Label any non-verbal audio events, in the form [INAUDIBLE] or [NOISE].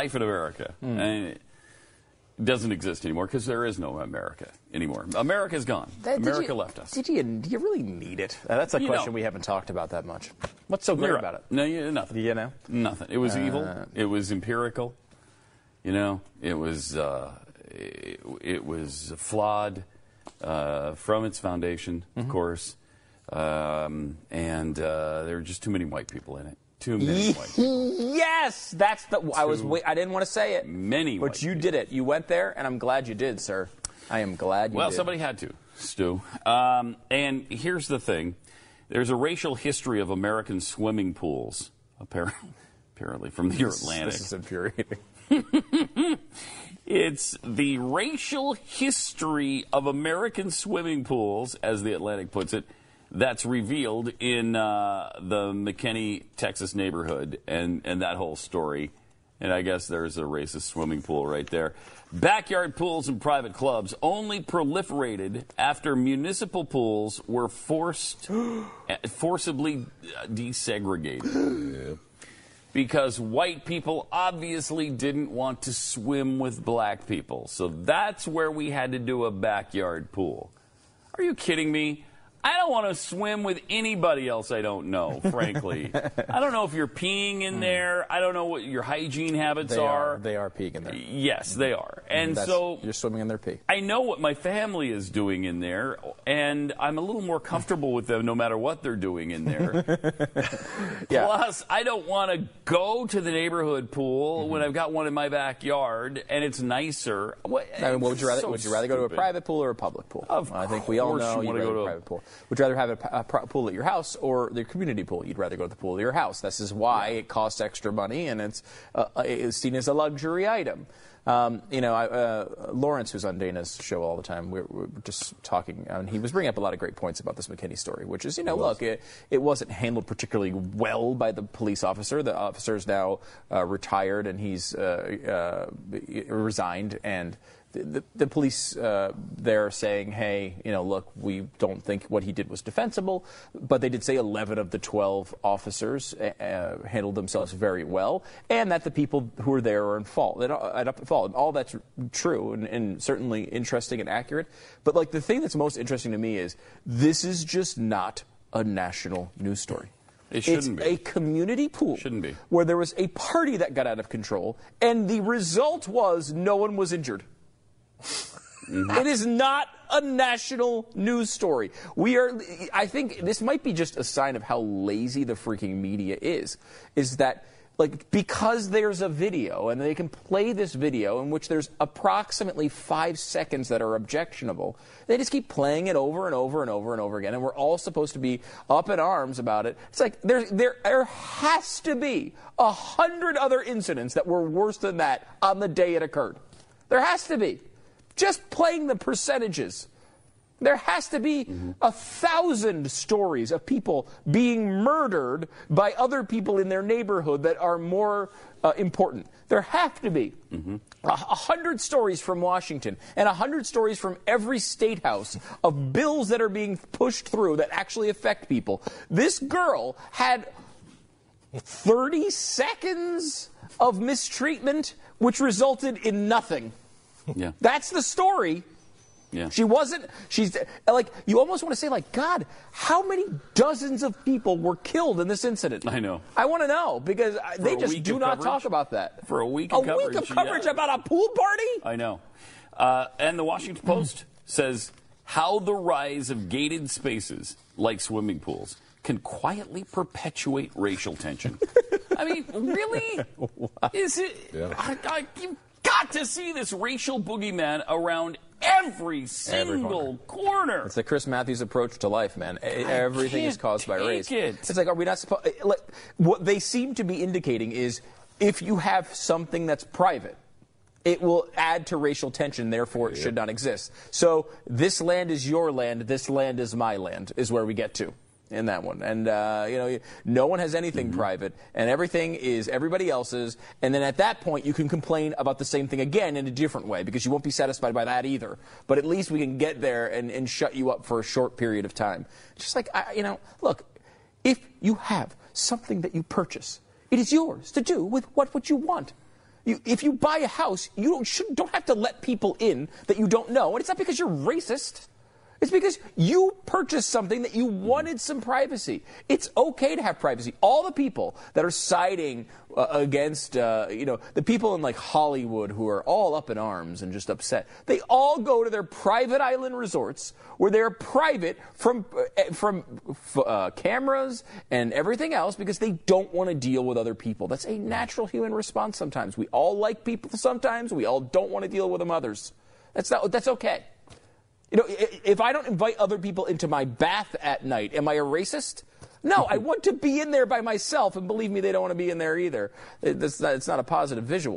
life in America. Hmm. And it doesn't exist anymore because there is no America anymore. America's gone. That- America you- left us. Did you, do you really need it? Uh, that's a You question know. we haven't talked about that much. What's so great You're about it? No, you, nothing. You know? Nothing. It was Uh, evil. It was empirical. You know, it was uh, it, it was flawed uh, from its foundation, Mm-hmm. of course, um, and uh, there were just too many white people in it. Too many white. people. Yes, that's the. I was. Wait, I didn't want to say it. Many but you did it. You went there, and I'm glad you did, sir. I am glad you Well, did. somebody had to, Stu. Um, and here's the thing: there's a racial history of American swimming pools, apparently, [LAUGHS] apparently from the Atlantic. This is infuriating. [LAUGHS] [LAUGHS] It's the racial history of American swimming pools, as the Atlantic puts it, that's revealed in uh, the McKinney, Texas neighborhood, and, and that whole story. And I guess there's a racist swimming pool right there. Backyard pools and private clubs only proliferated after municipal pools were forced, [GASPS] forcibly uh, desegregated [GASPS] because white people obviously didn't want to swim with black people. So that's where we had to do a backyard pool. Are you kidding me? I don't want to swim with anybody else I don't know, frankly. [LAUGHS] I don't know if you're peeing in there. I don't know what your hygiene habits They are. are. They are peeing in there. Yes, they are. And That's- so you're swimming in their pee. I know what my family is doing in there, and I'm a little more comfortable with them no matter what they're doing in there. [LAUGHS] Yeah. Plus, I don't want to go to the neighborhood pool Mm-hmm. when I've got one in my backyard and it's nicer. What, I mean, what would you rather? so would you rather go to a private pool or a public pool? Of I think we all know you you'd wanna rather go a private pool. Would you rather have a, pro- pool at your house or the community pool? You'd rather go to the pool at your house. This is why it costs extra money and it's, uh, it's seen as a luxury item. Um, you know, I, uh, Lawrence, who's on Dana's show all the time, we we were just talking, and he was bringing up a lot of great points about this McKinney story, which is, you know, look, it, it wasn't handled particularly well by the police officer. The officer is now uh, retired and he's uh, uh, resigned, and the, the, police uh, there saying, hey, you know, look, we don't think what he did was defensible, but they did say 11 of the 12 officers uh, uh, handled themselves very well, and that the people who were there are in fault, are at fault. All that's true and, and certainly interesting and accurate. But like the thing that's most interesting to me is this is just not a national news story. It shouldn't it's be. a community pool. Shouldn't be. Where there was a party that got out of control, and the result was no one was injured. It is not a national news story. We are, I think this might be just a sign of how lazy the freaking media is. Is that, like, because there's a video and they can play this video in which there's approximately five seconds that are objectionable, they just keep playing it over and over and over and over again, and we're all supposed to be up in arms about it. It's like there, there, there has to be a hundred other incidents that were worse than that on the day it occurred. There has to be just playing the percentages. There has to be a thousand stories of people being murdered by other people in their neighborhood that are more uh, important. There have to be a a hundred stories from Washington and a hundred stories from every state house of bills that are being pushed through that actually affect people. This girl had 30 seconds of mistreatment, which resulted in nothing. Yeah. [LAUGHS] That's the story. Yeah. She wasn't. She's like you almost want to say like God, how many dozens of people were killed in this incident? I know. I want to know because I- they just do not coverage? talk about that For a week A of week of coverage, coverage yeah. about a pool party. I know. Uh, and the Washington Post [CLEARS THROAT] says how the rise of gated spaces like swimming pools can quietly perpetuate racial tension. [LAUGHS] I mean, really? Is it? I, I, you've got to see this racial boogeyman around every single corner. It's the Chris Matthews approach to life, man. E- Everything is can't caused by race. it. It's like, are we not supposed? Eh, like, what they seem to be indicating is, if you have something that's private, it will add to racial tension. Therefore, it should not exist. So, this land is your land. This land is my land. Is where we get to. In that one, and uh, you know, no one has anything private, and everything is everybody else's. And then at that point, you can complain about the same thing again in a different way because you won't be satisfied by that either. But at least we can get there and, and shut you up for a short period of time. Just like I, you know, look, if you have something that you purchase, it is yours to do with what what you want. You, if you buy a house, you don't, should, don't have to let people in that you don't know. And it's not because you're racist. It's because you purchased something that you wanted some privacy. It's okay to have privacy. All the people that are siding uh, against, uh, you know, the people in like Hollywood who are all up in arms and just upset, they all go to their private island resorts where they're private from uh, from uh, cameras and everything else because they don't want to deal with other people. That's a natural human response. Sometimes we all like people. Sometimes we all don't want to deal with them others. That's not. That's okay. You know, if I don't invite other people into my bath at night, am I a racist? No, I [LAUGHS] want to be in there by myself, and believe me, they don't want to be in there either. It's not, it's not a positive visual.